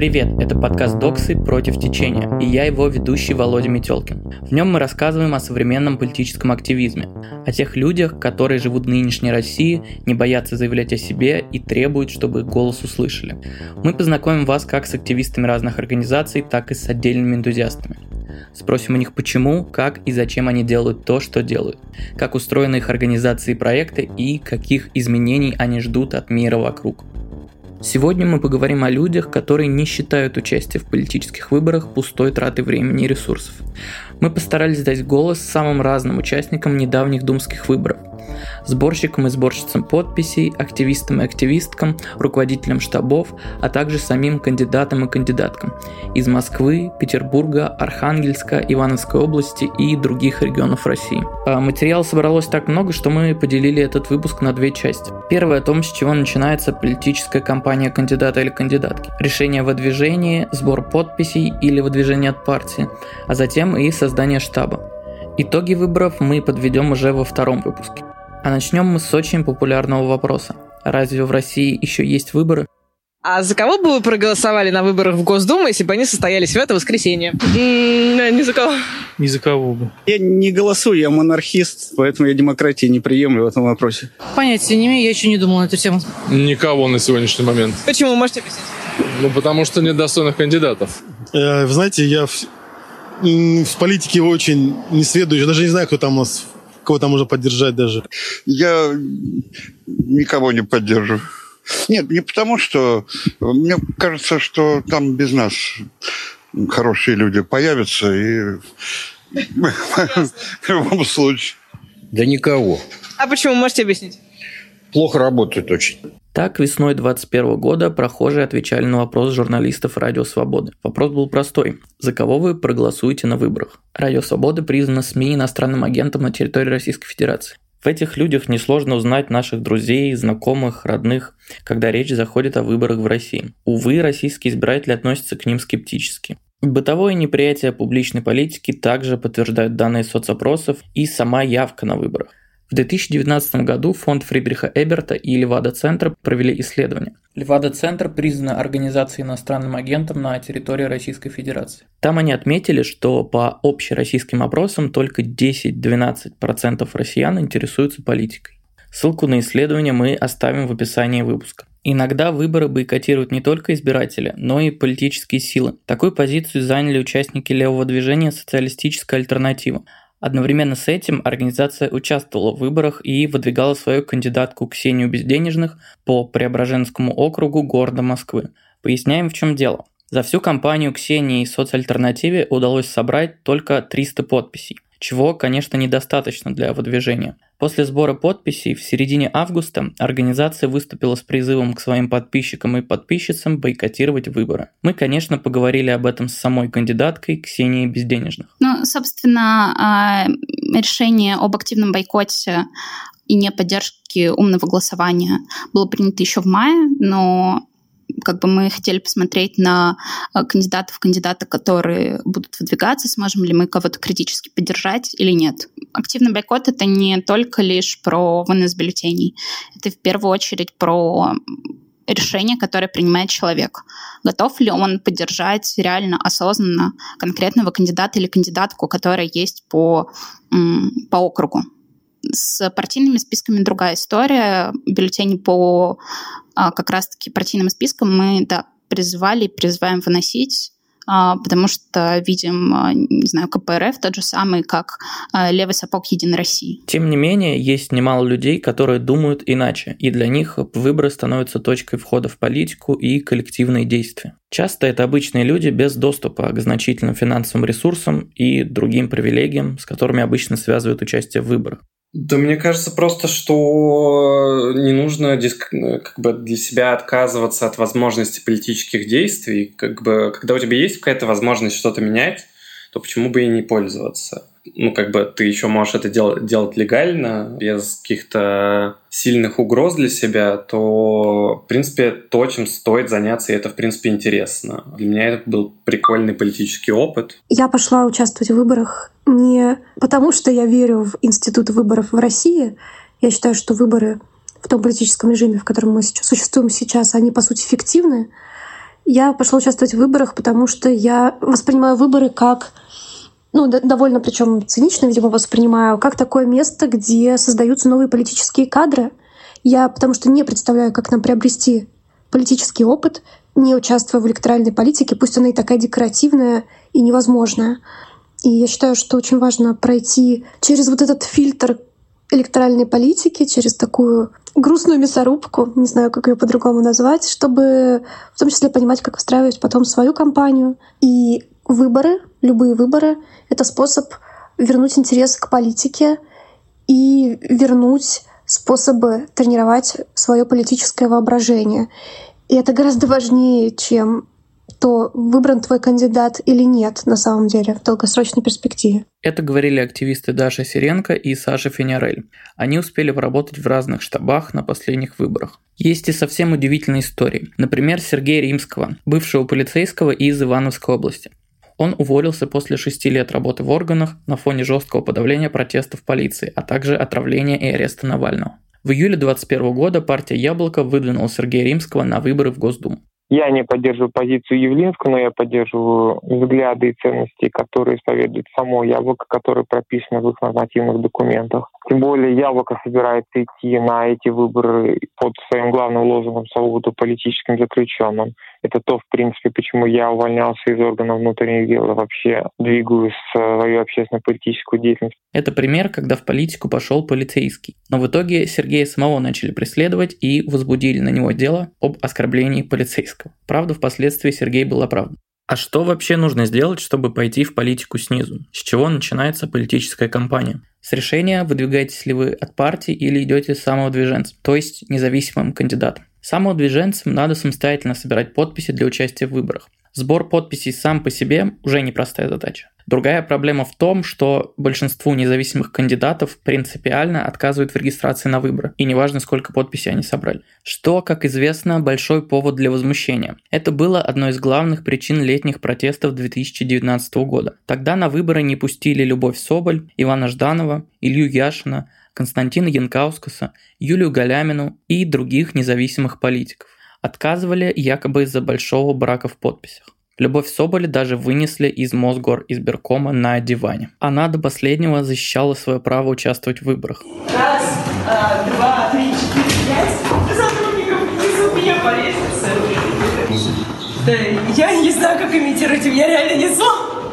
Привет, это подкаст «Доксы против течения» и я его ведущий Володя Метелкин. В нем мы рассказываем о современном политическом активизме, о тех людях, которые живут в нынешней России, не боятся заявлять о себе и требуют, чтобы их голос услышали. Мы познакомим вас как с активистами разных организаций, так и с отдельными энтузиастами. Спросим у них почему, как и зачем они делают то, что делают, как устроены их организации и проекты и каких изменений они ждут от мира вокруг. Сегодня мы поговорим о людях, которые не считают участие в политических выборах пустой тратой времени и ресурсов. Мы постарались дать голос самым разным участникам недавних думских выборов – сборщикам и сборщицам подписей, активистам и активисткам, руководителям штабов, а также самим кандидатам и кандидаткам из Москвы, Петербурга, Архангельска, Ивановской области и других регионов России. А материала собралось так много, что мы поделили этот выпуск на две части. Первая о том, с чего начинается политическая кампания кандидата или кандидатки. Решение о выдвижении, сбор подписей или выдвижение от партии, а затем и создание штаба. Итоги выборов мы подведем уже во втором выпуске. А начнем мы с очень популярного вопроса. Разве в России еще есть выборы? А за кого бы вы проголосовали на выборах в Госдуму, если бы они состоялись в это воскресенье? М-м, ни за кого. Ни за кого бы. Я не голосую, я монархист, поэтому я демократии не приемлю в этом вопросе. Понятия не имею, я еще не думала на эту тему. Никого на сегодняшний момент. Почему, можете объяснить? Ну, потому что нет достойных кандидатов. Э, вы знаете, я в, политике очень не сведущий, даже не знаю, кто там у нас кого там можно поддержать даже? Я никого не поддерживаю. Нет, не потому что... Мне кажется, что там без нас хорошие люди появятся, и в любом случае. Да никого. А почему, можете объяснить? Плохо работают очень. Так, весной 2021 года прохожие отвечали на вопрос журналистов Радио Свободы. Вопрос был простой. За кого вы проголосуете на выборах? Радио Свободы признано СМИ иностранным агентом на территории Российской Федерации. В этих людях несложно узнать наших друзей, знакомых, родных, когда речь заходит о выборах в России. Увы, российские избиратели относятся к ним скептически. Бытовое неприятие публичной политики также подтверждают данные соцопросов и сама явка на выборах. В 2019 году фонд Фридриха Эберта и Левада-центр провели исследование. Левада-центр признана организацией иностранным агентом на территории Российской Федерации. Там они отметили, что по общероссийским опросам только 10-12% россиян интересуются политикой. Ссылку на исследование мы оставим в описании выпуска. Иногда выборы бойкотируют не только избиратели, но и политические силы. Такую позицию заняли участники левого движения «Социалистическая альтернатива», Одновременно с этим организация участвовала в выборах и выдвигала свою кандидатку Ксению Безденежных по Преображенскому округу города Москвы. Поясняем, в чем дело. За всю кампанию Ксении и соцальтернативе удалось собрать только 300 подписей чего, конечно, недостаточно для выдвижения. После сбора подписей в середине августа организация выступила с призывом к своим подписчикам и подписчицам бойкотировать выборы. Мы, конечно, поговорили об этом с самой кандидаткой Ксенией Безденежных. Ну, собственно, а, решение об активном бойкоте и не поддержке умного голосования было принято еще в мае, но как бы мы хотели посмотреть на э, кандидатов, кандидата, которые будут выдвигаться, сможем ли мы кого-то критически поддержать или нет. Активный бойкот — это не только лишь про вынос бюллетеней. Это в первую очередь про решение, которое принимает человек. Готов ли он поддержать реально осознанно конкретного кандидата или кандидатку, которая есть по, по округу. С партийными списками другая история. Бюллетени по а, как раз-таки партийным спискам мы да, призывали и призываем выносить а, потому что видим, а, не знаю, КПРФ тот же самый, как левый сапог Единой России. Тем не менее, есть немало людей, которые думают иначе, и для них выборы становятся точкой входа в политику и коллективные действия. Часто это обычные люди без доступа к значительным финансовым ресурсам и другим привилегиям, с которыми обычно связывают участие в выборах. Да мне кажется просто, что не нужно как бы для себя отказываться от возможности политических действий. Как бы, когда у тебя есть какая-то возможность что-то менять, то почему бы и не пользоваться? Ну, как бы ты еще можешь это делать, делать легально, без каких-то сильных угроз для себя, то, в принципе, то, чем стоит заняться, и это, в принципе, интересно. Для меня это был прикольный политический опыт. Я пошла участвовать в выборах не потому, что я верю в институт выборов в России. Я считаю, что выборы в том политическом режиме, в котором мы сейчас существуем сейчас, они, по сути, фиктивны. Я пошла участвовать в выборах, потому что я воспринимаю выборы как ну, довольно причем цинично, видимо, воспринимаю, как такое место, где создаются новые политические кадры. Я потому что не представляю, как нам приобрести политический опыт, не участвуя в электоральной политике, пусть она и такая декоративная и невозможная. И я считаю, что очень важно пройти через вот этот фильтр электоральной политики, через такую грустную мясорубку, не знаю, как ее по-другому назвать, чтобы в том числе понимать, как выстраивать потом свою кампанию. И выборы, любые выборы — это способ вернуть интерес к политике и вернуть способы тренировать свое политическое воображение. И это гораздо важнее, чем то выбран твой кандидат или нет на самом деле в долгосрочной перспективе. Это говорили активисты Даша Сиренко и Саша Финярель. Они успели поработать в разных штабах на последних выборах. Есть и совсем удивительные истории. Например, Сергея Римского, бывшего полицейского из Ивановской области. Он уволился после шести лет работы в органах на фоне жесткого подавления протестов полиции, а также отравления и ареста Навального. В июле 2021 года партия «Яблоко» выдвинула Сергея Римского на выборы в Госдуму. Я не поддерживаю позицию Явлинского, но я поддерживаю взгляды и ценности, которые исповедует само Яблоко, которые прописаны в их нормативных документах. Тем более Яблоко собирается идти на эти выборы под своим главным лозунгом «Свободу политическим заключенным». Это то, в принципе, почему я увольнялся из органов внутренних дел и вообще двигаю свою общественно-политическую деятельность. Это пример, когда в политику пошел полицейский. Но в итоге Сергея самого начали преследовать и возбудили на него дело об оскорблении полицейского. Правда, впоследствии Сергей был оправдан. А что вообще нужно сделать, чтобы пойти в политику снизу? С чего начинается политическая кампания? С решения, выдвигаетесь ли вы от партии или идете с самого движенца, то есть независимым кандидатом. Самоудвиженцам надо самостоятельно собирать подписи для участия в выборах. Сбор подписей сам по себе уже непростая задача. Другая проблема в том, что большинству независимых кандидатов принципиально отказывают в регистрации на выборы, и неважно, сколько подписей они собрали. Что, как известно, большой повод для возмущения. Это было одной из главных причин летних протестов 2019 года. Тогда на выборы не пустили Любовь Соболь, Ивана Жданова, Илью Яшина, Константина Янкаускаса, Юлию Галямину и других независимых политиков. Отказывали якобы из-за большого брака в подписях. Любовь Соболи даже вынесли из Мосгор избиркома на диване. Она до последнего защищала свое право участвовать в выборах. Раз, а, два, три, четыре, пять. Сотрудников внизу меня по. Да, я не знаю, как имитировать, я реально не знаю.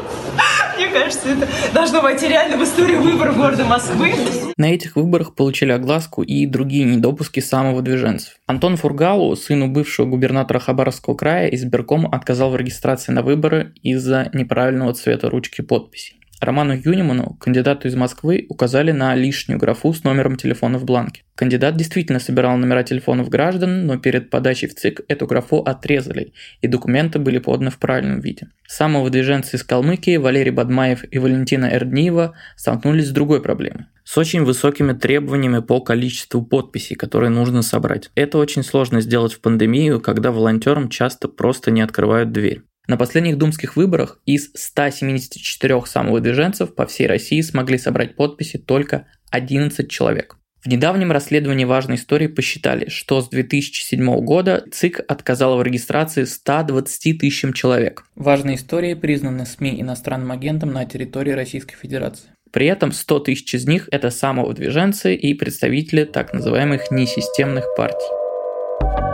Кажется, это должно войти реально в историю выборов города Москвы. На этих выборах получили огласку и другие недопуски самого движенцев. Антон Фургалу, сыну бывшего губернатора Хабаровского края, избирком отказал в регистрации на выборы из-за неправильного цвета ручки подписей. Роману Юниману, кандидату из Москвы, указали на лишнюю графу с номером телефона в бланке. Кандидат действительно собирал номера телефонов граждан, но перед подачей в ЦИК эту графу отрезали, и документы были поданы в правильном виде. Самовыдвиженцы из Калмыкии Валерий Бадмаев и Валентина Эрдниева столкнулись с другой проблемой с очень высокими требованиями по количеству подписей, которые нужно собрать. Это очень сложно сделать в пандемию, когда волонтерам часто просто не открывают дверь. На последних думских выборах из 174 самовыдвиженцев по всей России смогли собрать подписи только 11 человек. В недавнем расследовании важной истории посчитали, что с 2007 года ЦИК отказала в регистрации 120 тысячам человек. Важные истории признаны СМИ иностранным агентом на территории Российской Федерации. При этом 100 тысяч из них – это самовыдвиженцы и представители так называемых несистемных партий.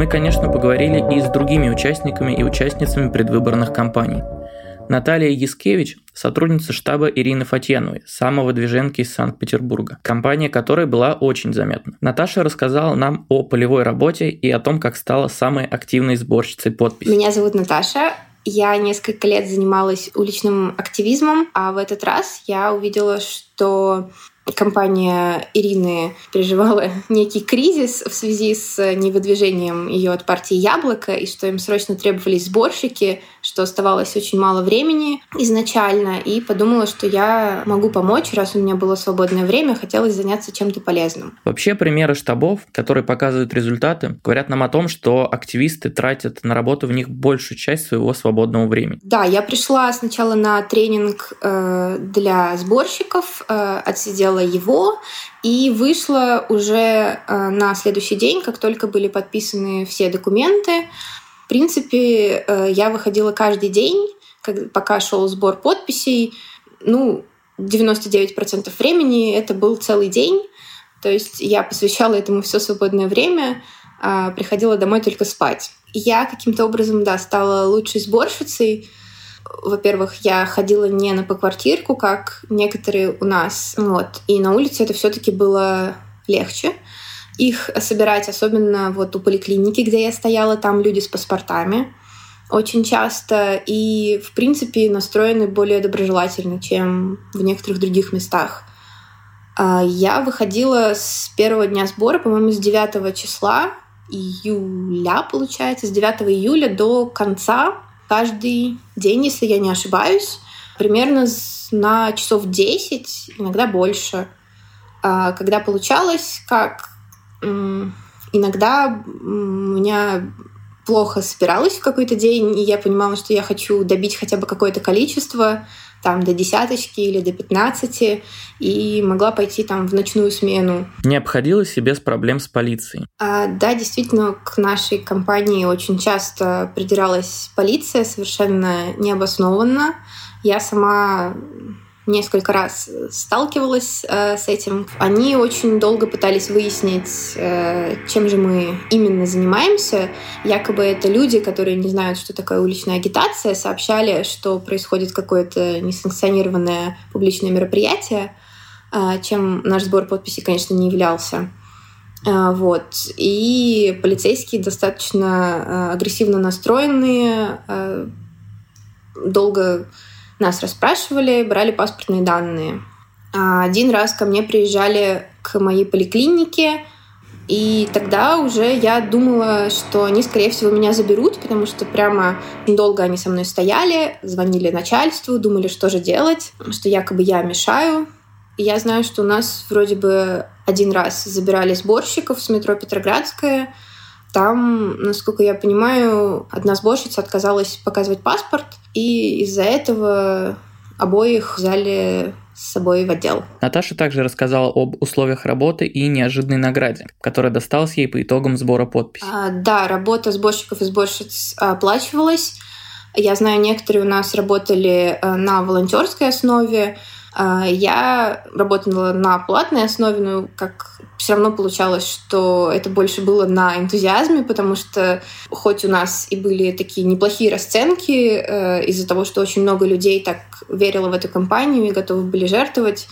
Мы, конечно, поговорили и с другими участниками и участницами предвыборных кампаний. Наталья Яскевич – сотрудница штаба Ирины Фатьяновой, самого движенки из Санкт-Петербурга, компания которой была очень заметна. Наташа рассказала нам о полевой работе и о том, как стала самой активной сборщицей подписей. Меня зовут Наташа, я несколько лет занималась уличным активизмом, а в этот раз я увидела, что компания Ирины переживала некий кризис в связи с невыдвижением ее от партии «Яблоко», и что им срочно требовались сборщики, что оставалось очень мало времени изначально, и подумала, что я могу помочь, раз у меня было свободное время, хотелось заняться чем-то полезным. Вообще примеры штабов, которые показывают результаты, говорят нам о том, что активисты тратят на работу в них большую часть своего свободного времени. Да, я пришла сначала на тренинг э, для сборщиков, э, отсидела его и вышла уже э, на следующий день, как только были подписаны все документы. Принципе, э, я выходила каждый день, пока шел сбор подписей. Ну, 99% времени это был целый день. То есть я посвящала этому все свободное время, а приходила домой только спать. Я каким-то образом, да, стала лучшей сборщицей. Во-первых, я ходила не на поквартирку, как некоторые у нас. Вот. И на улице это все-таки было легче их собирать, особенно вот у поликлиники, где я стояла, там люди с паспортами очень часто и, в принципе, настроены более доброжелательно, чем в некоторых других местах. А, я выходила с первого дня сбора, по-моему, с 9 числа июля, получается, с 9 июля до конца каждый день, если я не ошибаюсь, примерно на часов 10, иногда больше. А, когда получалось, как иногда у меня плохо собиралась в какой-то день, и я понимала, что я хочу добить хотя бы какое-то количество, там до десяточки или до пятнадцати, и могла пойти там в ночную смену. Не обходилось и без проблем с полицией? А, да, действительно, к нашей компании очень часто придиралась полиция совершенно необоснованно. Я сама несколько раз э, сталкивалась э, с этим. Они очень долго пытались выяснить, э, чем же мы именно занимаемся. Якобы это люди, которые не знают, что такое уличная агитация, сообщали, что происходит какое-то несанкционированное публичное мероприятие, э, чем наш сбор подписей, конечно, не являлся. Э, вот. И полицейские достаточно э, агрессивно настроенные, долго нас расспрашивали, брали паспортные данные. А один раз ко мне приезжали к моей поликлинике, и тогда уже я думала, что они, скорее всего, меня заберут, потому что прямо долго они со мной стояли, звонили начальству, думали, что же делать, что якобы я мешаю. И я знаю, что у нас вроде бы один раз забирали сборщиков с метро Петроградская, там, насколько я понимаю, одна сборщица отказалась показывать паспорт, и из-за этого обоих взяли с собой в отдел. Наташа также рассказала об условиях работы и неожиданной награде, которая досталась ей по итогам сбора подписей. А, да, работа сборщиков и сборщиц оплачивалась. Я знаю, некоторые у нас работали э, на волонтерской основе, я работала на платной основе, но как все равно получалось, что это больше было на энтузиазме, потому что хоть у нас и были такие неплохие расценки э, из-за того, что очень много людей так верило в эту компанию и готовы были жертвовать,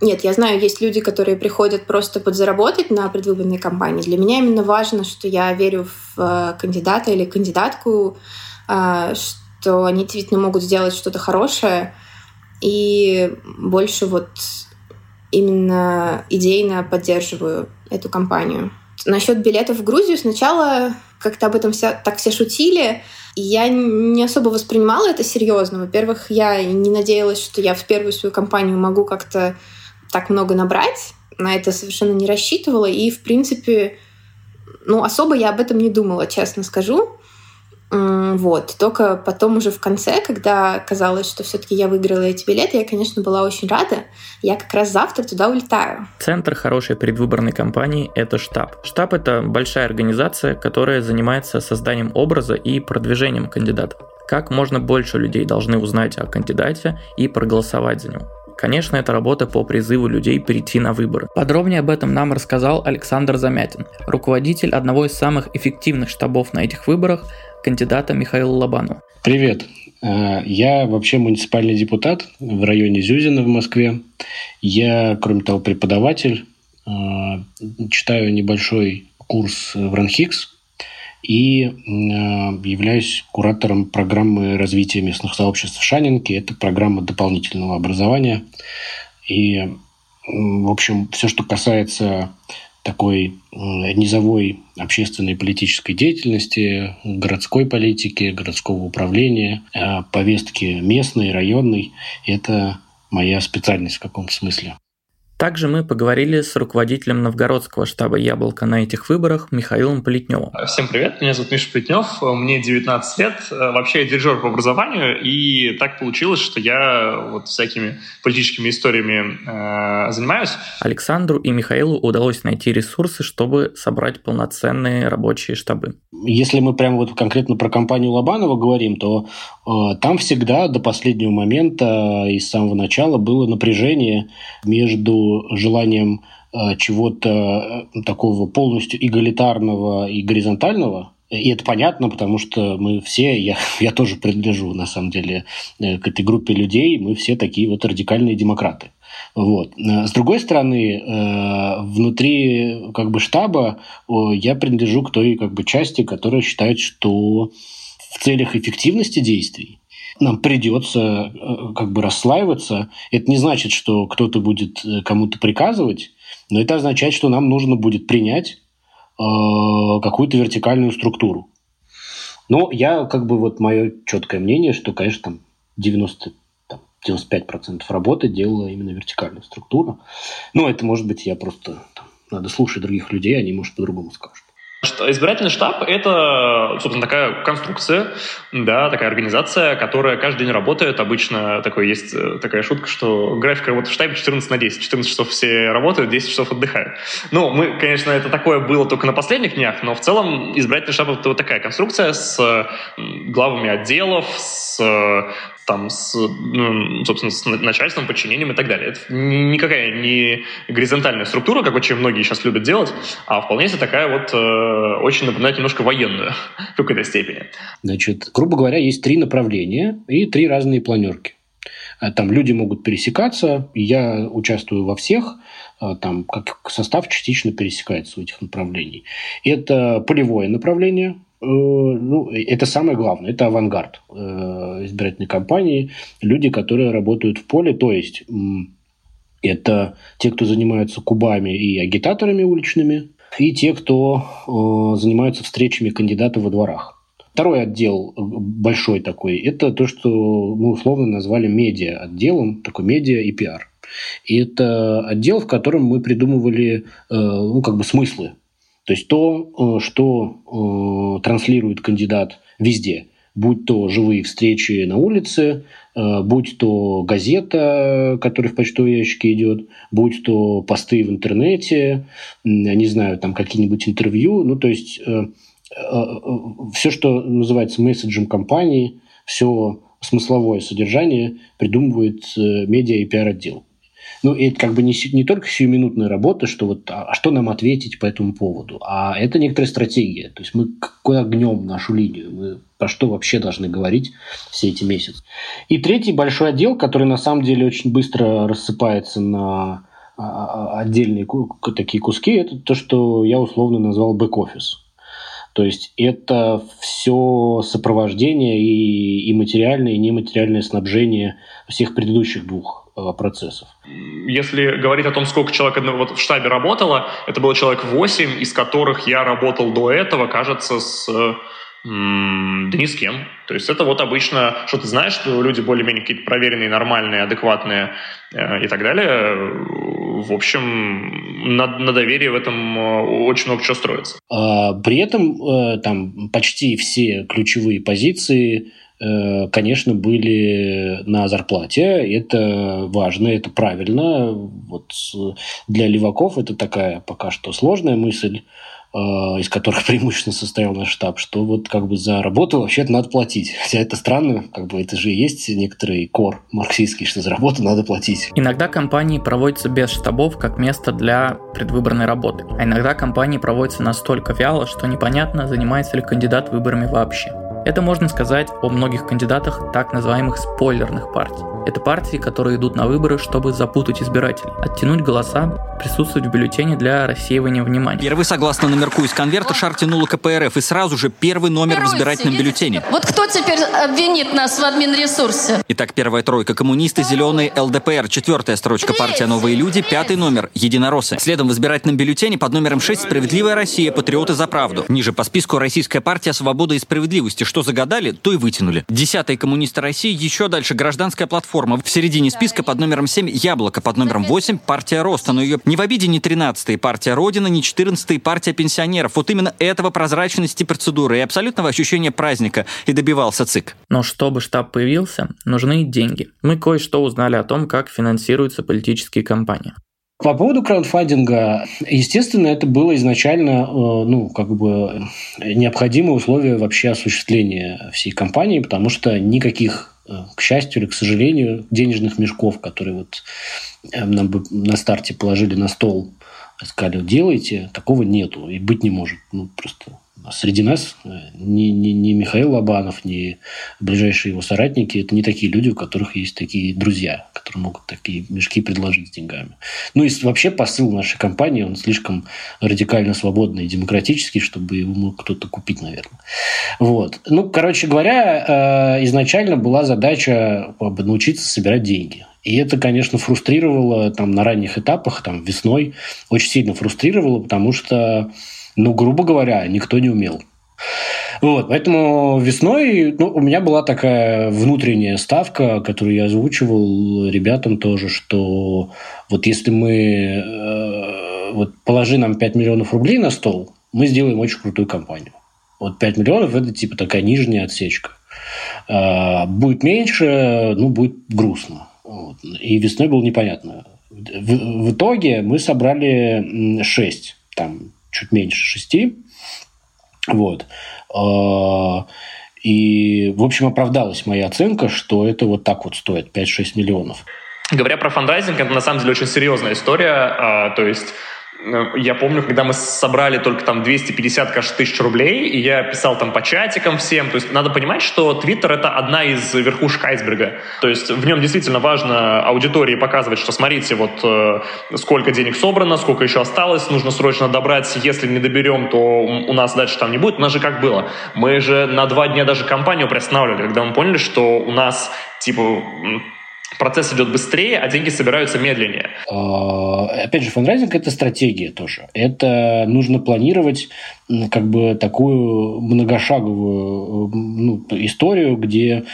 нет, я знаю, есть люди, которые приходят просто подзаработать на предвыборной кампании. Для меня именно важно, что я верю в э, кандидата или кандидатку, э, что они действительно могут сделать что-то хорошее, и больше вот именно идейно поддерживаю эту компанию. Насчет билетов в Грузию сначала как-то об этом вся, так все шутили, и я не особо воспринимала это серьезно. Во-первых, я не надеялась, что я в первую свою компанию могу как-то так много набрать. На это совершенно не рассчитывала. И, в принципе, ну, особо я об этом не думала, честно скажу. Вот. Только потом уже в конце, когда казалось, что все-таки я выиграла эти билеты, я, конечно, была очень рада. Я как раз завтра туда улетаю. Центр хорошей предвыборной кампании – это штаб. Штаб – это большая организация, которая занимается созданием образа и продвижением кандидатов. Как можно больше людей должны узнать о кандидате и проголосовать за него. Конечно, это работа по призыву людей перейти на выборы. Подробнее об этом нам рассказал Александр Замятин, руководитель одного из самых эффективных штабов на этих выборах, кандидата Михаила Лобанова. Привет. Э, я вообще муниципальный депутат в районе Зюзина в Москве. Я, кроме того, преподаватель. Э, читаю небольшой курс в Ранхикс и э, являюсь куратором программы развития местных сообществ Шанинки. Это программа дополнительного образования. И, в общем, все, что касается такой низовой общественной политической деятельности, городской политики, городского управления, повестки местной, районной. Это моя специальность в каком-то смысле. Также мы поговорили с руководителем новгородского штаба «Яблоко» на этих выборах Михаилом Политневым. Всем привет, меня зовут Миша Политнев, мне 19 лет. Вообще я дирижер по образованию, и так получилось, что я вот всякими политическими историями э, занимаюсь. Александру и Михаилу удалось найти ресурсы, чтобы собрать полноценные рабочие штабы. Если мы прямо вот конкретно про компанию Лобанова говорим, то э, там всегда до последнего момента и с самого начала было напряжение между желанием э, чего-то э, такого полностью эгалитарного и горизонтального, и это понятно, потому что мы все, я, я тоже принадлежу, на самом деле, э, к этой группе людей, мы все такие вот радикальные демократы. Вот. С другой стороны, внутри как бы штаба я принадлежу к той как бы части, которая считает, что в целях эффективности действий нам придется э, как бы расслаиваться. Это не значит, что кто-то будет э, кому-то приказывать, но это означает, что нам нужно будет принять э, какую-то вертикальную структуру. Но я как бы вот мое четкое мнение, что, конечно, там 90 там, 95% работы делала именно вертикальная структура. Но это может быть я просто там, надо слушать других людей, они, может, по-другому скажут. Избирательный штаб – это, собственно, такая конструкция, да, такая организация, которая каждый день работает. Обычно такой, есть э, такая шутка, что график работы в штабе 14 на 10. 14 часов все работают, 10 часов отдыхают. Ну, мы, конечно, это такое было только на последних днях, но в целом избирательный штаб – это вот такая конструкция с главами отделов, с там с, ну, собственно, с начальством, подчинением и так далее. Это никакая не горизонтальная структура, как очень многие сейчас любят делать, а вполне себе такая вот э, очень напоминает немножко военную в какой-то степени. Значит, грубо говоря, есть три направления и три разные планерки. Э, там люди могут пересекаться, я участвую во всех, э, там как состав частично пересекается у этих направлений. Это полевое направление, ну, это самое главное, это авангард э, избирательной кампании, люди, которые работают в поле, то есть это те, кто занимаются кубами и агитаторами уличными, и те, кто э, занимаются встречами кандидатов во дворах. Второй отдел большой такой, это то, что мы условно назвали медиа отделом, такой медиа и пиар. И это отдел, в котором мы придумывали ну, как бы смыслы то есть то, э, что э, транслирует кандидат везде, будь то живые встречи на улице, э, будь то газета, которая в почтовом ящике идет, будь то посты в интернете, не знаю, там какие-нибудь интервью, ну то есть все, что называется месседжем компании, все смысловое содержание придумывает медиа и пиар-отдел. Ну, это как бы не, не только сиюминутная работа, что вот, а, а что нам ответить по этому поводу, а это некоторая стратегия. То есть мы куда гнем нашу линию, мы про что вообще должны говорить все эти месяцы. И третий большой отдел, который на самом деле очень быстро рассыпается на а, а, отдельные такие куски, это то, что я условно назвал бэк-офис. То есть это все сопровождение и, и материальное, и нематериальное снабжение всех предыдущих двух процессов. Если говорить о том, сколько человек вот в штабе работало, это было человек 8, из которых я работал до этого, кажется, с да ни с кем. То есть это вот обычно, что ты знаешь, что люди более-менее какие-то проверенные, нормальные, адекватные э, и так далее. В общем, на, на доверие в этом э, очень много чего строится. А, при этом э, там почти все ключевые позиции Э, конечно, были на зарплате. Это важно, это правильно. Вот для леваков это такая пока что сложная мысль, э, из которых преимущественно состоял наш штаб, что вот как бы за работу вообще-то надо платить. Хотя это странно, как бы это же и есть некоторый кор марксистский, что за работу надо платить. Иногда компании проводятся без штабов как место для предвыборной работы, а иногда компании проводятся настолько вяло, что непонятно, занимается ли кандидат выборами вообще. Это можно сказать о многих кандидатах так называемых спойлерных партий. Это партии, которые идут на выборы, чтобы запутать избирателей, оттянуть голоса, присутствовать в бюллетене для рассеивания внимания. Первый, согласно номерку из конверта, шар тянула КПРФ, и сразу же первый номер в избирательном бюллетене. Вот кто теперь обвинит нас в админресурсе? Итак, первая тройка коммунисты, зеленые, ЛДПР, четвертая строчка партия «Новые люди», пятый номер единороссы. Следом в избирательном бюллетене под номером 6 «Справедливая Россия», «Патриоты за правду». Ниже по списку «Российская партия свободы и справедливости». Что загадали, то и вытянули. Десятые коммунисты России, еще дальше «Гражданская платформа». В середине списка под номером 7 «Яблоко», под номером 8 «Партия роста». Но ее не в обиде не 13-й партия Родина, не 14-й партия пенсионеров. Вот именно этого прозрачности процедуры и абсолютного ощущения праздника и добивался ЦИК. Но чтобы штаб появился, нужны деньги. Мы кое-что узнали о том, как финансируются политические кампании. По поводу краудфандинга, естественно, это было изначально, ну, как бы необходимое условие вообще осуществления всей кампании, потому что никаких, к счастью или к сожалению, денежных мешков, которые вот нам бы на старте положили на стол, сказали, делайте, такого нету и быть не может. Ну, просто среди нас ни, ни, ни Михаил Лобанов, ни ближайшие его соратники, это не такие люди, у которых есть такие друзья, которые могут такие мешки предложить с деньгами. Ну и вообще посыл нашей компании, он слишком радикально свободный и демократический, чтобы его мог кто-то купить, наверное. Вот. Ну, короче говоря, изначально была задача научиться собирать деньги. И это, конечно, фрустрировало там на ранних этапах, там весной, очень сильно фрустрировало, потому что ну, грубо говоря, никто не умел. Вот, поэтому весной ну, у меня была такая внутренняя ставка, которую я озвучивал ребятам тоже, что вот если мы э, вот положи нам 5 миллионов рублей на стол, мы сделаем очень крутую компанию. Вот 5 миллионов – это типа такая нижняя отсечка. Э, будет меньше, ну, будет грустно. Вот. И весной было непонятно. В, в итоге мы собрали 6 там чуть меньше шести. Вот. А, и, в общем, оправдалась моя оценка, что это вот так вот стоит 5-6 миллионов. Говоря про фандрайзинг, это на самом деле очень серьезная история. А, то есть я помню, когда мы собрали только там 250, кажется, тысяч рублей, и я писал там по чатикам всем. То есть надо понимать, что Твиттер — это одна из верхушек айсберга. То есть в нем действительно важно аудитории показывать, что смотрите, вот э, сколько денег собрано, сколько еще осталось, нужно срочно добрать. Если не доберем, то у нас дальше там не будет. У нас же как было? Мы же на два дня даже компанию приостанавливали, когда мы поняли, что у нас типа процесс идет быстрее, а деньги собираются медленнее. А, опять же, фандрайзинг – это стратегия тоже. Это нужно планировать как бы такую многошаговую ну, историю, где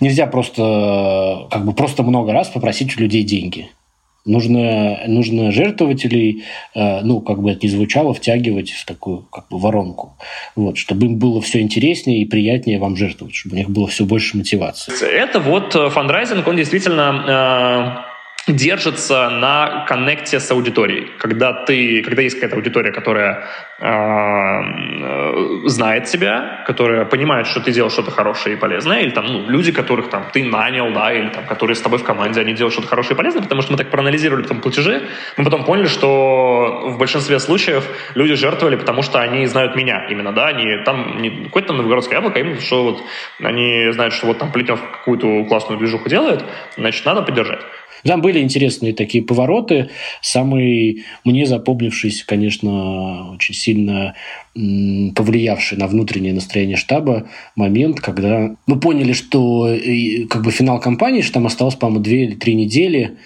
нельзя просто как бы просто много раз попросить у людей деньги. Нужно, нужно жертвователей, э, ну, как бы это ни звучало, втягивать в такую как бы воронку. Вот, чтобы им было все интереснее и приятнее вам жертвовать, чтобы у них было все больше мотивации. Это вот э, фандрайзинг, он действительно э держится на коннекте с аудиторией. Когда ты, когда есть какая-то аудитория, которая э, знает тебя, которая понимает, что ты делаешь что-то хорошее и полезное, или там ну, люди, которых там ты нанял, да, или там которые с тобой в команде, они делают что-то хорошее и полезное, потому что мы так проанализировали там платежи, мы потом поняли, что в большинстве случаев люди жертвовали, потому что они знают меня именно, да, они там не какое-то там новгородское яблоко, а именно что вот они знают, что вот там Плетнев какую-то классную движуху делает, значит, надо поддержать. Там были интересные такие повороты. Самый мне запомнившийся, конечно, очень сильно повлиявший на внутреннее настроение штаба момент, когда мы поняли, что как бы финал кампании, что там осталось, по-моему, две или три недели,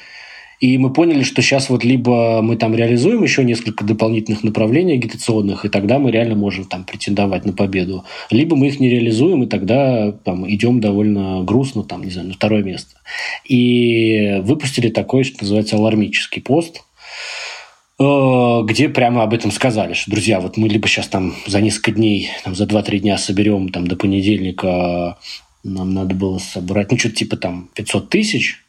и мы поняли, что сейчас вот либо мы там реализуем еще несколько дополнительных направлений агитационных, и тогда мы реально можем там претендовать на победу, либо мы их не реализуем, и тогда там идем довольно грустно, там, не знаю, на второе место. И выпустили такой, что называется, алармический пост, э, где прямо об этом сказали, что, друзья, вот мы либо сейчас там за несколько дней, там, за 2-3 дня соберем там до понедельника, нам надо было собрать, ну, что-то типа там 500 тысяч,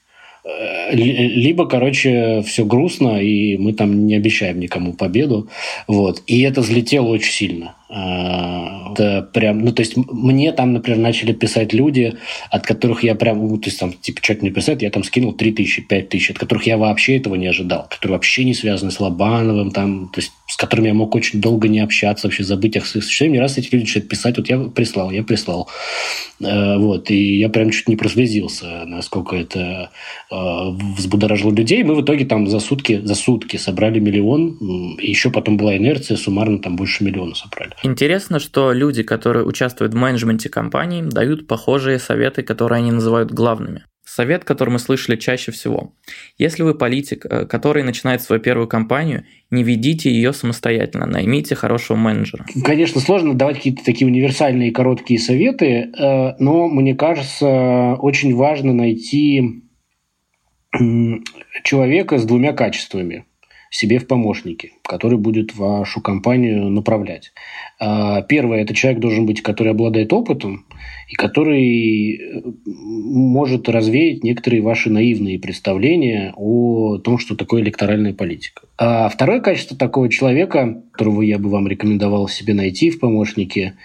либо, короче, все грустно, и мы там не обещаем никому победу. Вот. И это взлетело очень сильно. Э, это прям, ну, то есть мне там, например, начали писать люди, от которых я прям, ну, то есть там, типа, человек мне писает, я там скинул 3 тысячи, 5 тысяч, от которых я вообще этого не ожидал, которые вообще не связаны с Лобановым, там, то есть которыми я мог очень долго не общаться, вообще забыть о своих существовании. Раз эти люди начинают писать, вот я прислал, я прислал. Э, вот, и я прям чуть не прослезился, насколько это э, взбудоражило людей. Мы в итоге там за сутки, за сутки собрали миллион, еще потом была инерция, суммарно там больше миллиона собрали. Интересно, что люди, которые участвуют в менеджменте компаний, дают похожие советы, которые они называют главными. Совет, который мы слышали чаще всего. Если вы политик, э, который начинает свою первую кампанию, не ведите ее самостоятельно, наймите хорошего менеджера. Конечно, сложно давать какие-то такие универсальные короткие советы, э, но мне кажется, очень важно найти человека с двумя качествами себе в помощники, который будет вашу компанию направлять. А, первое – это человек должен быть, который обладает опытом и который э, может развеять некоторые ваши наивные представления о том, что такое электоральная политика. А второе качество такого человека, которого я бы вам рекомендовал себе найти в помощнике,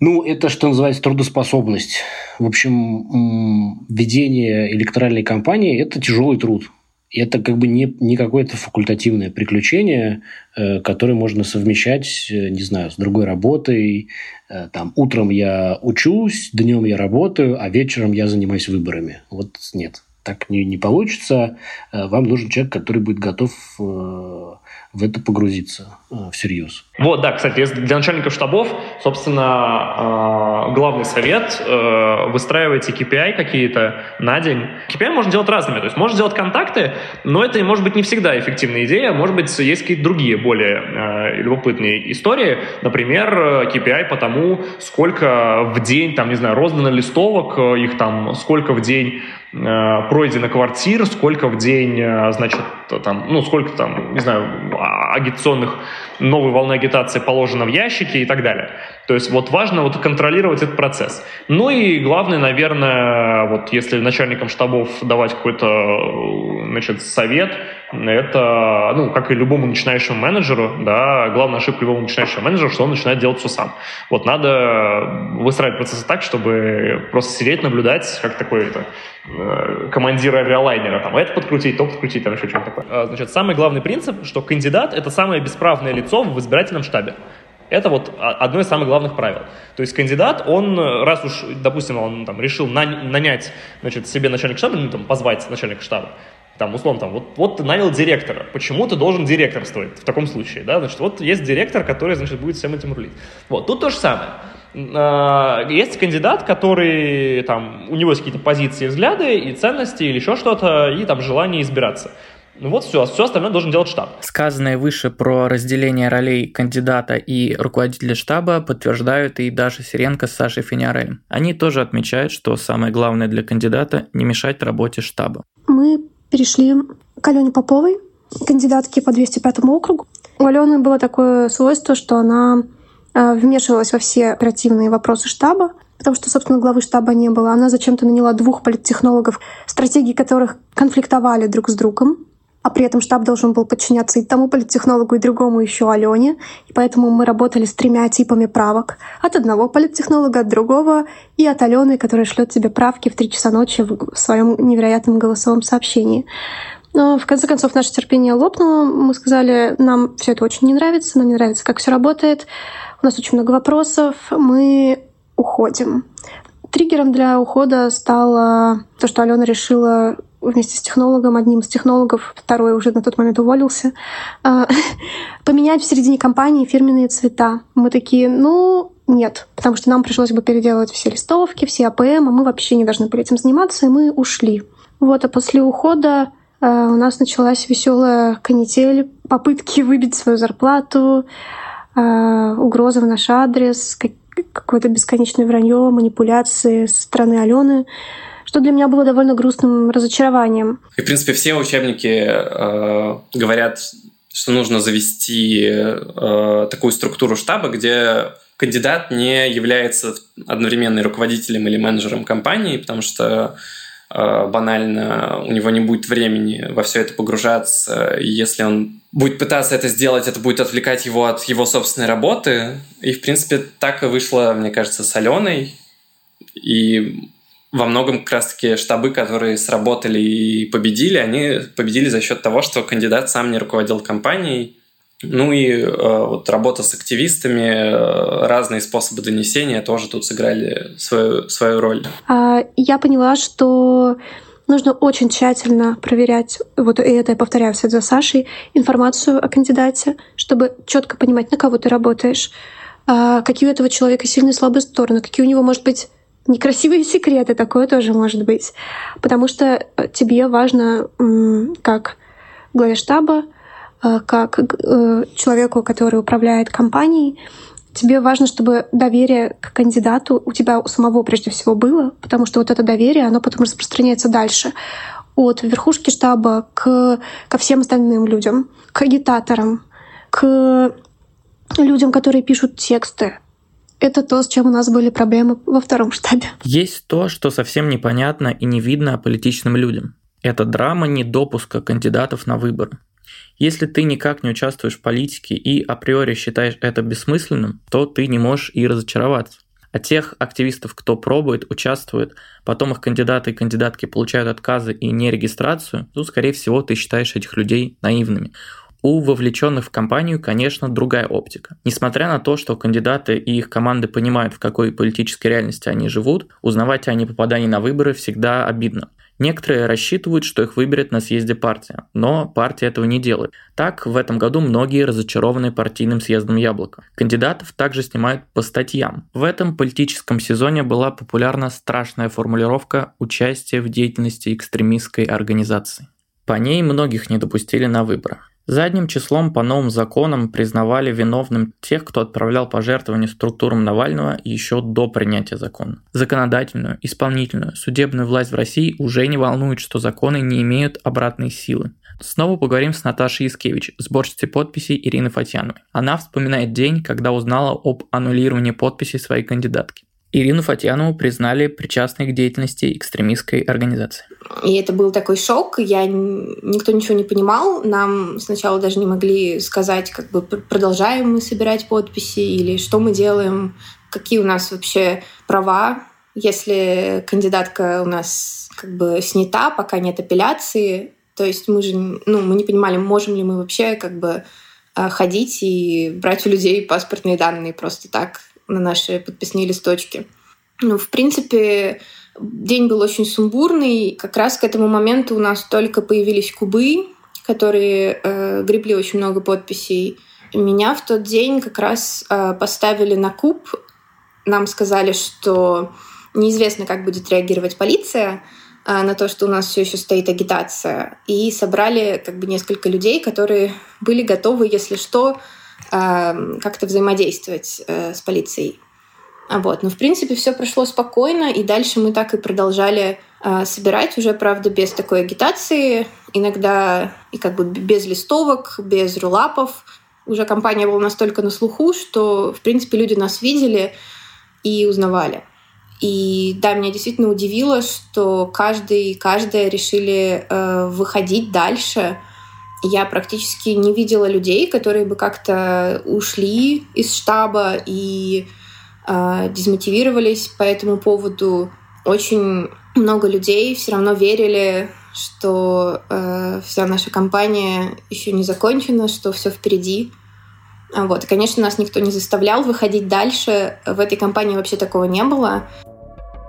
ну, это, что называется, трудоспособность. В общем, ведение электоральной кампании – это тяжелый труд. Это как бы не, не какое-то факультативное приключение, э, которое можно совмещать, э, не знаю, с другой работой. Э, там, утром я учусь, днем я работаю, а вечером я занимаюсь выборами. Вот нет, так не, не получится. Э, вам нужен человек, который будет готов э, в это погрузиться э, всерьез. Вот, да, кстати, для начальников штабов, собственно, э, главный совет э, выстраивайте KPI какие-то на день. KPI можно делать разными, то есть можно делать контакты, но это может быть не всегда эффективная идея, может быть, есть какие-то другие более любопытные истории, например, KPI по тому, сколько в день, там, не знаю, роздано листовок, их там, сколько в день пройдено квартир, сколько в день, значит, там, ну, сколько там, не знаю, агитационных, новой волны агитации положено в ящики и так далее. То есть вот важно вот контролировать этот процесс. Ну и главное, наверное, вот если начальникам штабов давать какой-то значит, совет, это, ну, как и любому начинающему менеджеру, да, главная ошибка любого начинающего менеджера, что он начинает делать все сам. Вот надо выстраивать процессы так, чтобы просто сидеть, наблюдать, как такой это, э, командир авиалайнера, там, это подкрутить, то подкрутить, там еще что-то такое. А, значит, самый главный принцип, что кандидат — это самое бесправное лицо в избирательном штабе. Это вот одно из самых главных правил. То есть кандидат, он, раз уж, допустим, он там, решил нанять значит, себе начальник штаба, ну, там, позвать начальника штаба, там, условно, там, вот, вот ты нанял директора, почему ты должен директорствовать в таком случае, да, значит, вот есть директор, который, значит, будет всем этим рулить. Вот, тут то же самое. А, есть кандидат, который, там, у него есть какие-то позиции, взгляды и ценности или еще что-то, и там желание избираться. Ну вот все, все остальное должен делать штаб. Сказанное выше про разделение ролей кандидата и руководителя штаба подтверждают и Даша Сиренко с Сашей Финярелем. Они тоже отмечают, что самое главное для кандидата – не мешать работе штаба. Мы перешли к Алене Поповой, кандидатке по 205 округу. У Алены было такое свойство, что она э, вмешивалась во все оперативные вопросы штаба, потому что, собственно, главы штаба не было. Она зачем-то наняла двух политтехнологов, стратегии которых конфликтовали друг с другом а при этом штаб должен был подчиняться и тому политтехнологу, и другому еще Алене. И поэтому мы работали с тремя типами правок. От одного политтехнолога, от другого и от Алены, которая шлет тебе правки в три часа ночи в своем невероятном голосовом сообщении. Но в конце концов наше терпение лопнуло. Мы сказали, нам все это очень не нравится, нам не нравится, как все работает. У нас очень много вопросов. Мы уходим. Триггером для ухода стало то, что Алена решила вместе с технологом, одним из технологов, второй уже на тот момент уволился, а, поменять в середине кампании фирменные цвета. Мы такие, ну, нет, потому что нам пришлось бы переделывать все листовки, все АПМ, а мы вообще не должны были этим заниматься, и мы ушли. Вот, а после ухода а, у нас началась веселая канитель, попытки выбить свою зарплату, а, угрозы в наш адрес, какое-то бесконечное вранье, манипуляции со стороны Алены что для меня было довольно грустным разочарованием. И, в принципе, все учебники э, говорят, что нужно завести э, такую структуру штаба, где кандидат не является одновременно руководителем или менеджером компании, потому что банально у него не будет времени во все это погружаться. Если он будет пытаться это сделать, это будет отвлекать его от его собственной работы. И, в принципе, так и вышло, мне кажется, с Аленой. И во многом как раз-таки штабы, которые сработали и победили, они победили за счет того, что кандидат сам не руководил компанией, Ну и э, вот работа с активистами, э, разные способы донесения тоже тут сыграли свою, свою роль. А, я поняла, что нужно очень тщательно проверять, вот и это я повторяю вслед за Сашей, информацию о кандидате, чтобы четко понимать, на кого ты работаешь, а, какие у этого человека сильные и слабые стороны, какие у него, может быть, некрасивые секреты, такое тоже может быть. Потому что э, тебе важно, как главе штаба, как э, человеку, который управляет компанией, тебе важно, чтобы доверие к кандидату у тебя у самого прежде всего было, потому что вот это доверие, оно потом распространяется дальше от верхушки штаба к, ко всем остальным людям, к агитаторам, к людям, которые пишут тексты. Это то, с чем у нас были проблемы во втором штабе. Есть то, что совсем непонятно и не видно политичным людям. Это драма недопуска кандидатов на выборы. Если ты никак не участвуешь в политике и априори считаешь это бессмысленным, то ты не можешь и разочароваться. А тех активистов, кто пробует, участвует, потом их кандидаты и кандидатки получают отказы и нерегистрацию, ну, скорее всего, ты считаешь этих людей наивными. У вовлеченных в кампанию, конечно, другая оптика. Несмотря на то, что кандидаты и их команды понимают, в какой политической реальности они живут, узнавать о непопадании на выборы всегда обидно. Некоторые рассчитывают, что их выберет на съезде партия, но партия этого не делает. Так, в этом году многие разочарованы партийным съездом Яблока. Кандидатов также снимают по статьям. В этом политическом сезоне была популярна страшная формулировка «участие в деятельности экстремистской организации». По ней многих не допустили на выборы. Задним числом по новым законам признавали виновным тех, кто отправлял пожертвования структурам Навального еще до принятия закона. Законодательную, исполнительную, судебную власть в России уже не волнует, что законы не имеют обратной силы. Снова поговорим с Наташей Искевич, сборщицей подписей Ирины Фатьяновой. Она вспоминает день, когда узнала об аннулировании подписей своей кандидатки. Ирину Фатьянову признали причастной к деятельности экстремистской организации. И это был такой шок. Я никто ничего не понимал. Нам сначала даже не могли сказать, как бы продолжаем мы собирать подписи или что мы делаем, какие у нас вообще права, если кандидатка у нас как бы снята, пока нет апелляции. То есть мы же, ну, мы не понимали, можем ли мы вообще как бы а, ходить и брать у людей паспортные данные просто так на наши подписные листочки. Ну, в принципе, день был очень сумбурный. Как раз к этому моменту у нас только появились кубы, которые э, гребли очень много подписей. Меня в тот день как раз э, поставили на куб. Нам сказали, что неизвестно, как будет реагировать полиция э, на то, что у нас все еще стоит агитация. И собрали как бы несколько людей, которые были готовы, если что, как-то взаимодействовать э, с полицией. Вот. Но, в принципе, все прошло спокойно, и дальше мы так и продолжали э, собирать уже, правда, без такой агитации, иногда и как бы без листовок, без рулапов. Уже компания была настолько на слуху, что, в принципе, люди нас видели и узнавали. И да, меня действительно удивило, что каждый и каждая решили э, выходить дальше, я практически не видела людей, которые бы как-то ушли из штаба и э, дезмотивировались по этому поводу. Очень много людей все равно верили, что э, вся наша кампания еще не закончена, что все впереди. Вот. И, конечно, нас никто не заставлял выходить дальше. В этой кампании вообще такого не было.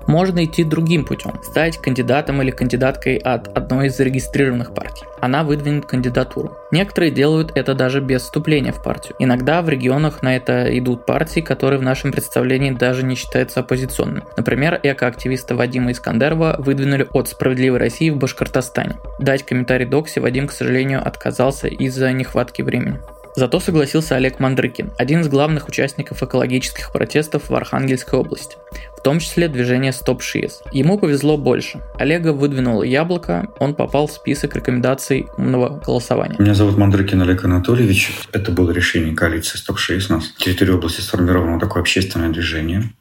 Можно идти другим путем, стать кандидатом или кандидаткой от одной из зарегистрированных партий. Она выдвинет кандидатуру. Некоторые делают это даже без вступления в партию. Иногда в регионах на это идут партии, которые в нашем представлении даже не считаются оппозиционными. Например, экоактивиста Вадима Искандерова выдвинули от «Справедливой России» в Башкортостане. Дать комментарий Докси Вадим, к сожалению, отказался из-за нехватки времени. Зато согласился Олег Мандрыкин, один из главных участников экологических протестов в Архангельской области, в том числе движение Стоп ШИЭС. Ему повезло больше. Олега выдвинуло яблоко, он попал в список рекомендаций умного голосования. Меня зовут Мандрыкин Олег Анатольевич. Это было решение коалиции Стоп ШИЭС. У нас в территории области сформировано такое общественное движение.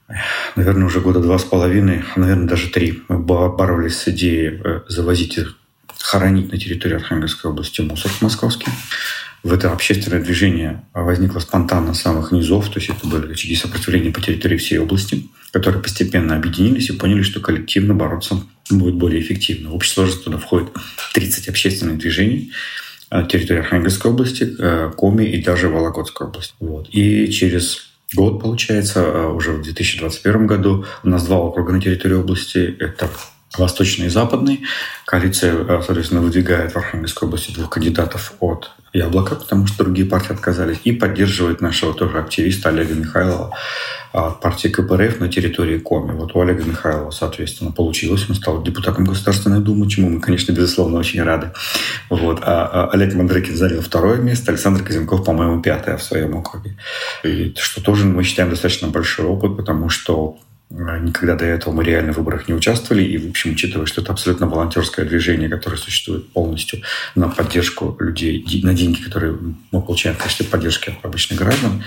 Наверное, уже года два с половиной, наверное, даже три. Мы боролись с идеей э, завозить их хоронить на территории Архангельской области мусор московский в это общественное движение возникло спонтанно с самых низов, то есть это были очаги сопротивления по территории всей области, которые постепенно объединились и поняли, что коллективно бороться будет более эффективно. В общей сложности туда входит 30 общественных движений, э, территории Архангельской области, э, Коми и даже Вологодской области. Вот. И через год, получается, э, уже в 2021 году у нас два округа на территории области. Это восточный и западный. Коалиция, соответственно, выдвигает в Архангельской области двух кандидатов от Яблока, потому что другие партии отказались, и поддерживает нашего тоже активиста Олега Михайлова от партии КПРФ на территории Коми. Вот у Олега Михайлова, соответственно, получилось. Он стал депутатом Государственной Думы, чему мы, конечно, безусловно, очень рады. Вот. А Олег Мандрыкин занял второе место, Александр Казенков, по-моему, пятое в своем округе. И что тоже мы считаем достаточно большой опыт, потому что а, никогда до этого мы реально в выборах не участвовали. И, в общем, учитывая, что это абсолютно волонтерское движение, которое существует полностью на поддержку людей, на деньги, которые мы получаем в качестве поддержки от обычных граждан,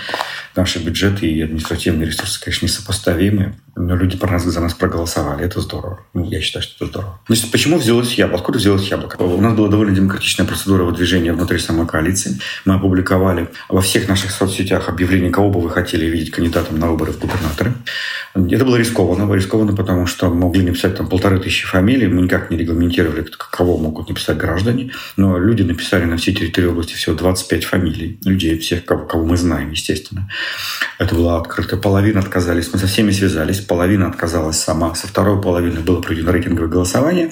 наши бюджеты и административные ресурсы, конечно, несопоставимы. Но люди про нас, за нас проголосовали. Это здорово. Ну, я считаю, что это здорово. Значит, почему взялось яблоко? Откуда взялось яблоко? У нас была довольно демократичная процедура выдвижения внутри самой коалиции. Мы опубликовали во всех наших соцсетях объявление, кого бы вы хотели видеть кандидатом на выборы в губернаторы. Это было рискованно. Рискованно, потому что могли написать там полторы тысячи фамилий. Мы никак не регламентировали, кого могут написать граждане. Но люди написали на всей территории области всего 25 фамилий. Людей, всех, кого, кого мы знаем, естественно. Это было открыто. Половина отказались. Мы со всеми связались. Половина отказалась сама. Со второй половины было проведено рейтинговое голосование.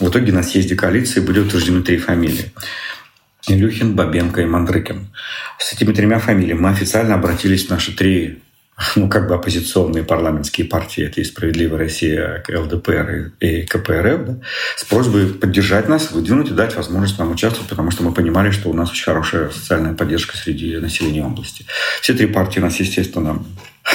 В итоге на съезде коалиции были утверждены три фамилии. Илюхин, Бабенко и Мандрыкин. С этими тремя фамилиями мы официально обратились в наши три ну, как бы оппозиционные парламентские партии, это и «Справедливая Россия», ЛДПР и КПРФ, да, с просьбой поддержать нас, выдвинуть и дать возможность нам участвовать, потому что мы понимали, что у нас очень хорошая социальная поддержка среди населения области. Все три партии нас, естественно,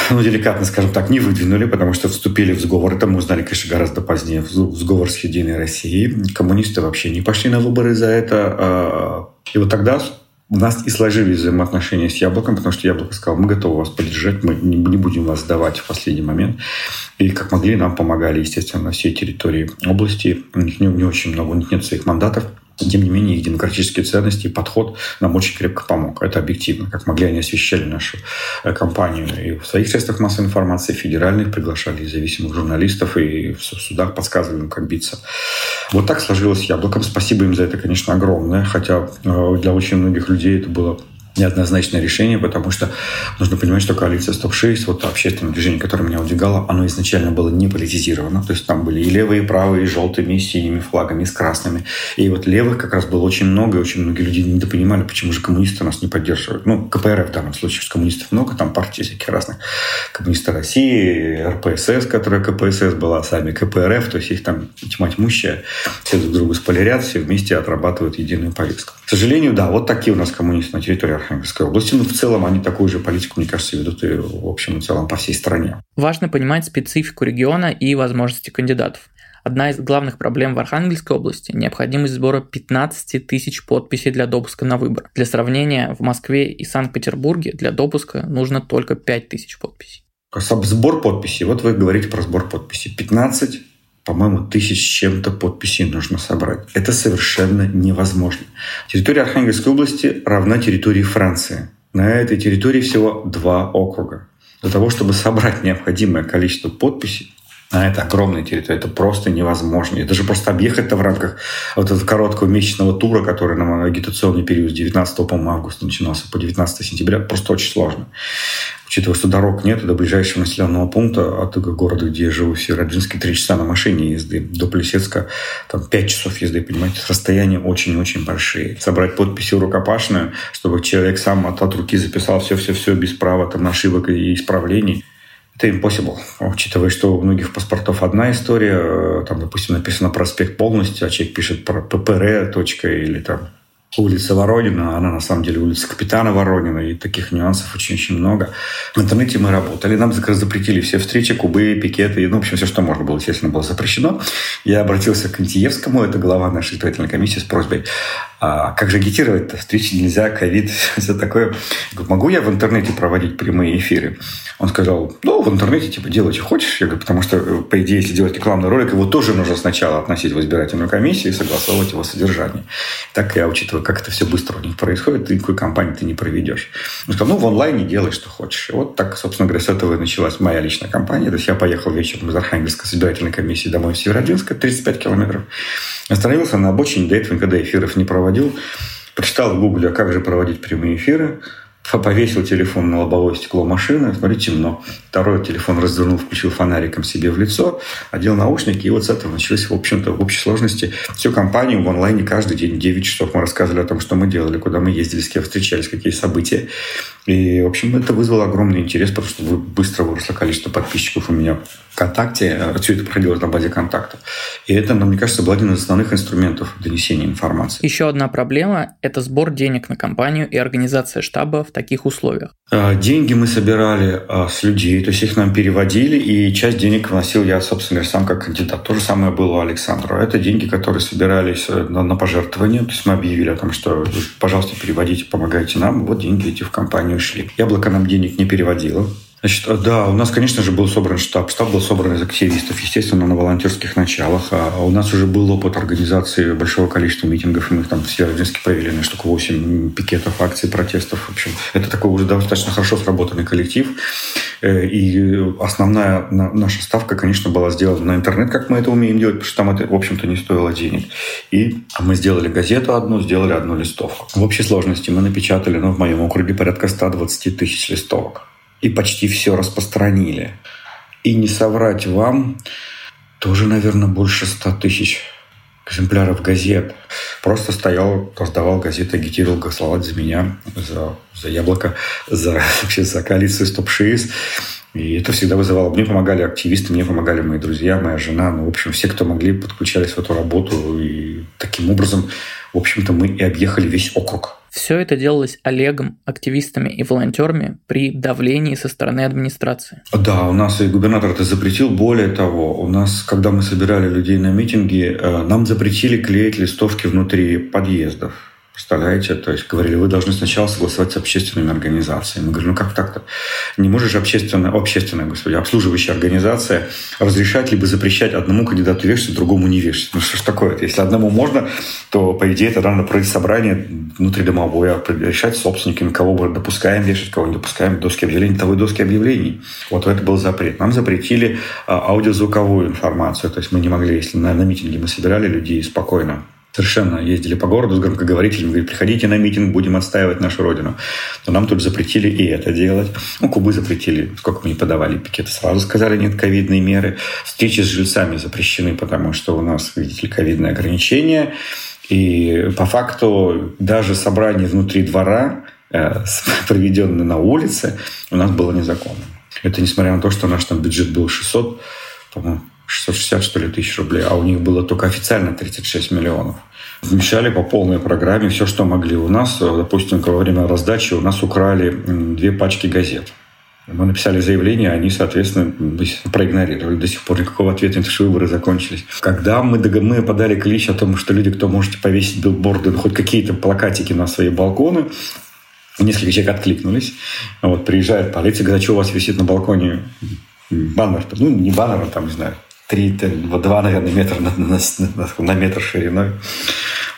ну, деликатно, скажем так, не выдвинули, потому что вступили в сговор. Это мы узнали, конечно, гораздо позднее. В сговор с Единой Россией. Коммунисты вообще не пошли на выборы за это. А, и вот тогда у нас и сложились взаимоотношения с Яблоком, потому что Яблоко сказал, мы готовы вас поддержать, мы не будем вас сдавать в последний момент. И как могли, нам помогали, естественно, на всей территории области. У них не, не очень много, у них нет своих мандатов. Тем не менее, их демократические ценности и подход нам очень крепко помог. Это объективно. Как могли, они освещали нашу э, компанию и в своих средствах массовой информации, федеральных приглашали независимых журналистов и в судах подсказывали им, как биться. Вот так сложилось яблоком. Спасибо им за это, конечно, огромное. Хотя э, для очень многих людей это было неоднозначное решение, потому что нужно понимать, что коалиция СТОП-6, вот общественное движение, которое меня удвигало, оно изначально было не политизировано. То есть там были и левые, и правые, и желтыми, и синими флагами, и с красными. И вот левых как раз было очень много, и очень многие люди недопонимали, почему же коммунисты нас не поддерживают. Ну, КПРФ в данном случае, коммунистов много, там партии всяких разных. Коммунисты России, РПСС, которая КПСС была, сами КПРФ, то есть их там тьма тьмущая, все друг другу спойлерят, все вместе отрабатывают единую повестку. К сожалению, да, вот такие у нас коммунисты на территории Архангельской области. Но в целом они такую же политику, мне кажется, ведут и в общем и целом по всей стране. Важно понимать специфику региона и возможности кандидатов. Одна из главных проблем в Архангельской области – необходимость сбора 15 тысяч подписей для допуска на выбор. Для сравнения, в Москве и Санкт-Петербурге для допуска нужно только 5 тысяч подписей. Сбор подписей. Вот вы говорите про сбор подписей. 15 по-моему, тысяч чем-то подписей нужно собрать. Это совершенно невозможно. Территория Архангельской области равна территории Франции. На этой территории всего два округа. Для того, чтобы собрать необходимое количество подписей, на это огромная территория, это просто невозможно. Это же просто объехать-то в рамках вот этого короткого месячного тура, который на агитационный период с 19 по августа начинался по 19 сентября, просто очень сложно учитывая, что дорог нет до ближайшего населенного пункта от города, где я живу, в Северодвинске, три часа на машине езды, до Плесецка там пять часов езды, понимаете, расстояния очень-очень большие. Собрать подписи рукопашную, чтобы человек сам от, от руки записал все-все-все без права там ошибок и исправлений, это impossible, учитывая, что у многих паспортов одна история, там, допустим, написано проспект полностью, а человек пишет про ППР, точка, или там улица Воронина, она на самом деле улица Капитана Воронина, и таких нюансов очень-очень много. В интернете мы работали, нам как раз запретили все встречи, кубы, пикеты, ну, в общем, все, что можно было, естественно, было запрещено. Я обратился к Антиевскому, это глава нашей избирательной комиссии, с просьбой, а как же агитировать-то? Встречи нельзя, ковид, все такое. Я говорю, могу я в интернете проводить прямые эфиры? Он сказал, ну, в интернете, типа, делай, что хочешь. Я говорю, потому что, по идее, если делать рекламный ролик, его тоже нужно сначала относить в избирательную комиссию и согласовывать его содержание. Так я, учитывая, как это все быстро у них происходит, ты никакой компании ты не проведешь. Он сказал, ну, в онлайне делай, что хочешь. И вот так, собственно говоря, с этого и началась моя личная компания. То есть я поехал вечером из Архангельска с избирательной комиссии домой в Северодвинск, 35 километров. Остановился на обочине, до этого никогда эфиров не проводил. Прочитал в гугле, а как же проводить прямые эфиры повесил телефон на лобовое стекло машины, смотри, темно. Второй телефон развернул, включил фонариком себе в лицо, одел наушники, и вот с этого началось, в общем-то, в общей сложности всю компанию в онлайне каждый день, 9 часов мы рассказывали о том, что мы делали, куда мы ездили, с кем встречались, какие события. И, в общем, это вызвало огромный интерес, потому что быстро выросло количество подписчиков у меня ВКонтакте. Все это проходило на базе контактов. И это, мне кажется, был один из основных инструментов донесения информации. Еще одна проблема – это сбор денег на компанию и организация штаба в таких условиях. А, деньги мы собирали а, с людей, то есть их нам переводили, и часть денег вносил я, собственно сам как кандидат. То же самое было у Александра. Это деньги, которые собирались э, на, пожертвование. То есть мы объявили о том, что, пожалуйста, переводите, помогайте нам. Вот деньги эти в компанию шли. Яблоко нам денег не переводило. Значит, э, да, у нас, конечно же, был собран штаб. Штаб был собран из активистов, естественно, на волонтерских началах. А у нас уже был опыт организации большого количества митингов. Мы их там в Северодвинске провели на штуку 8 пикетов, акций, протестов. В общем, это такой уже достаточно хорошо сработанный коллектив. Э, и основная наша ставка, конечно, была сделана на интернет, как мы это умеем делать, потому что там это, в общем-то, не стоило денег. И мы сделали газету одну, сделали одну листовку. В общей сложности мы напечатали, ну, в моем округе порядка 120 тысяч листовок и почти все распространили. И не соврать вам, тоже, наверное, больше ста тысяч экземпляров газет. Просто стоял, раздавал газеты, агитировал голосовать за меня, за, за яблоко, за, вообще за коалицию Стоп Шиз. И это всегда вызывало. Мне помогали активисты, мне помогали мои друзья, моя жена. Ну, в общем, все, кто могли, подключались в эту работу. И таким образом, в общем-то, мы и объехали весь округ. Все это делалось Олегом, активистами и волонтерами при давлении со стороны администрации. Да, у нас и губернатор это запретил. Более того, у нас, когда мы собирали людей на митинги, э, нам запретили клеить листовки внутри подъездов. Представляете? То есть говорили, вы должны сначала согласовать с общественными организациями. Мы говорим, ну как так-то? Не можешь общественная, общественная, господи, обслуживающая организация разрешать либо запрещать одному кандидату вешать, другому не вешать. Ну что ж такое -то? Если одному можно, то, по идее, тогда надо проводить собрание внутридомовое, решать собственниками, кого мы допускаем вешать, кого не допускаем, доски объявлений, того и доски объявлений. Вот это был запрет. Нам запретили а, аудиозвуковую информацию. То есть мы не могли, если на, на митинге мы собирали людей спокойно, совершенно ездили по городу с громкоговорителем, говорили, приходите на митинг, будем отстаивать нашу родину. Но нам тут запретили и это делать. Ну, Кубы запретили, сколько мы не подавали пикеты, сразу сказали, нет ковидные меры. Встречи с жильцами запрещены, потому что у нас, видите ли, ковидные ограничения. И по факту даже собрание внутри двора, э, проведенное на улице, у нас было незаконным. Это несмотря на то, что наш там бюджет был 600, по-моему, 660, что ли, тысяч рублей, а у них было только официально 36 миллионов. Вмешали по полной программе все, что могли. У нас, допустим, во время раздачи у нас украли две пачки газет. Мы написали заявление, они, соответственно, проигнорировали. До сих пор никакого ответа, потому что выборы закончились. Когда мы, мы подали клич о том, что люди, кто можете повесить билборды, ну, хоть какие-то плакатики на свои балконы, несколько человек откликнулись. Вот, приезжает полиция, говорит, «А что у вас висит на балконе баннер, ну, не баннер, а там, не знаю, 3, 2, наверное, метра на, на, на, метр шириной.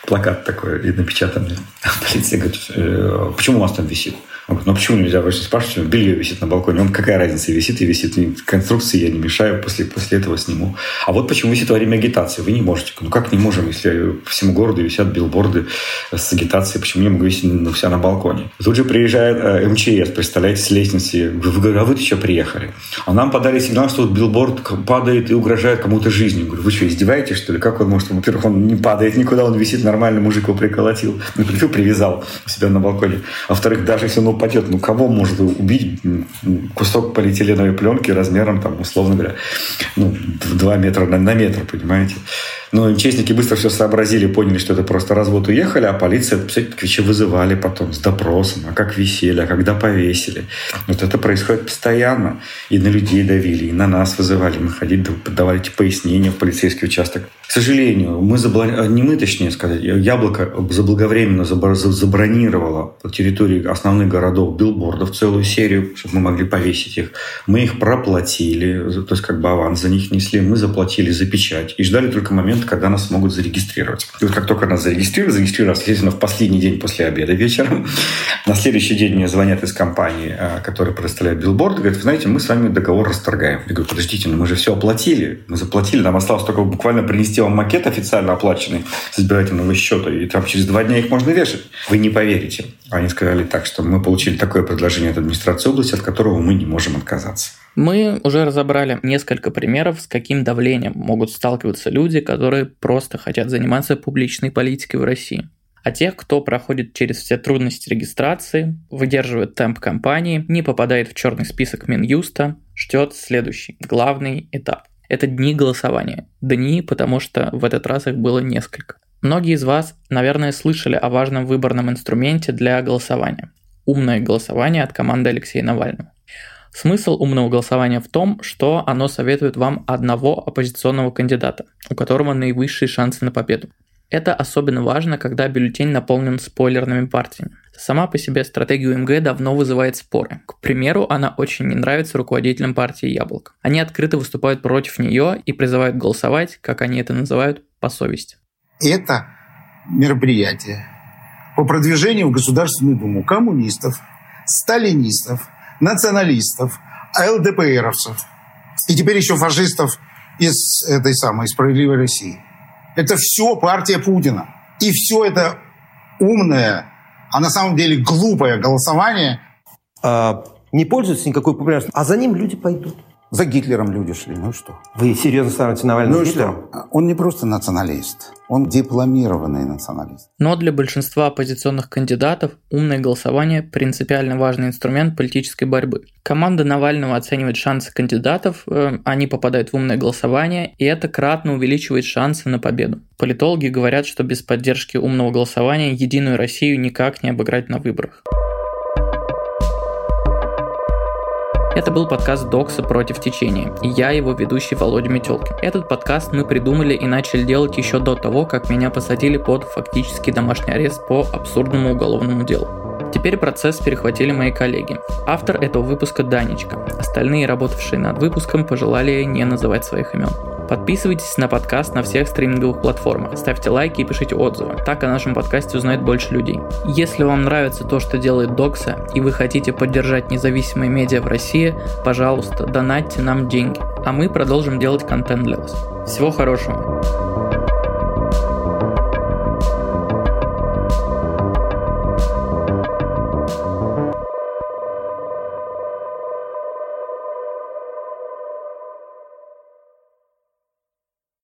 Плакат такой и напечатанный. Полиция говорит, «Э, почему у вас там висит? Он говорит, ну почему нельзя? Вы спрашиваете, белье висит на балконе. Он, какая разница, висит и висит. Конструкции я не мешаю, после, после этого сниму. А вот почему висит во время агитации. Вы не можете. Ну как не можем, если по всему городу висят билборды с агитацией, почему не могу висеть на, вся на балконе? Тут же приезжает э, МЧС, представляете, с лестницы. Вы говорю, а вы что приехали? А нам подали сигнал, что вот билборд падает и угрожает кому-то жизни. Я говорю, вы что, издеваетесь, что ли? Как он может? Во-первых, он не падает никуда, он висит нормально, мужик его приколотил. Ну, привязал себя на балконе. А во-вторых, даже если он упадет. Ну, кого может убить кусок полиэтиленовой пленки размером, там, условно говоря, ну, 2 метра на, на метр, понимаете? Но МЧСники быстро все сообразили, поняли, что это просто развод уехали, а полиция, представляете, вызывали потом с допросом, а как висели, а когда повесили. Вот это происходит постоянно. И на людей давили, и на нас вызывали. Мы ходили, давали пояснения в полицейский участок. К сожалению, мы забла... не мы, точнее сказать, Яблоко заблаговременно забронировало территории основных городов билбордов целую серию, чтобы мы могли повесить их. Мы их проплатили, то есть как бы аванс за них несли, мы заплатили за печать и ждали только момента, когда нас смогут зарегистрировать. И вот как только нас зарегистрируют, зарегистрировали, естественно, в последний день после обеда вечером, на следующий день мне звонят из компании, э, которая предоставляет билборд, говорят, вы знаете, мы с вами договор расторгаем. Я говорю, подождите, но мы же все оплатили, мы заплатили, нам осталось только буквально принести вам макет официально оплаченный с избирательного счета, и там через два дня их можно вешать. Вы не поверите. Они сказали так, что мы получили такое предложение от администрации области, от которого мы не можем отказаться. Мы уже разобрали несколько примеров, с каким давлением могут сталкиваться люди, которые просто хотят заниматься публичной политикой в России. А тех, кто проходит через все трудности регистрации, выдерживает темп кампании, не попадает в черный список Минюста, ждет следующий, главный этап. Это дни голосования. Дни, потому что в этот раз их было несколько. Многие из вас, наверное, слышали о важном выборном инструменте для голосования. Умное голосование от команды Алексея Навального. Смысл умного голосования в том, что оно советует вам одного оппозиционного кандидата, у которого наивысшие шансы на победу. Это особенно важно, когда бюллетень наполнен спойлерными партиями. Сама по себе стратегия УМГ давно вызывает споры. К примеру, она очень не нравится руководителям партии «Яблоко». Они открыто выступают против нее и призывают голосовать, как они это называют, по совести. Это мероприятие по продвижению в Государственную Думу коммунистов, сталинистов, националистов, ЛДПРовцев и теперь еще фашистов из этой самой «Справедливой России». Это все партия Путина. И все это умное, а на самом деле глупое голосование а, не пользуется никакой популярностью, а за ним люди пойдут. За Гитлером люди шли, ну и что? Вы серьезно ставите Навального ну Гитлером? Что? Он не просто националист, он дипломированный националист. Но для большинства оппозиционных кандидатов умное голосование – принципиально важный инструмент политической борьбы. Команда Навального оценивает шансы кандидатов, э, они попадают в умное голосование, и это кратно увеличивает шансы на победу. Политологи говорят, что без поддержки умного голосования Единую Россию никак не обыграть на выборах. Это был подкаст Докса против течения, и я его ведущий Володя Метелкин. Этот подкаст мы придумали и начали делать еще до того, как меня посадили под фактически домашний арест по абсурдному уголовному делу. Теперь процесс перехватили мои коллеги. Автор этого выпуска Данечка. Остальные, работавшие над выпуском, пожелали не называть своих имен. Подписывайтесь на подкаст на всех стриминговых платформах, ставьте лайки и пишите отзывы. Так о нашем подкасте узнает больше людей. Если вам нравится то, что делает Докса, и вы хотите поддержать независимые медиа в России, пожалуйста, донатьте нам деньги, а мы продолжим делать контент для вас. Всего хорошего!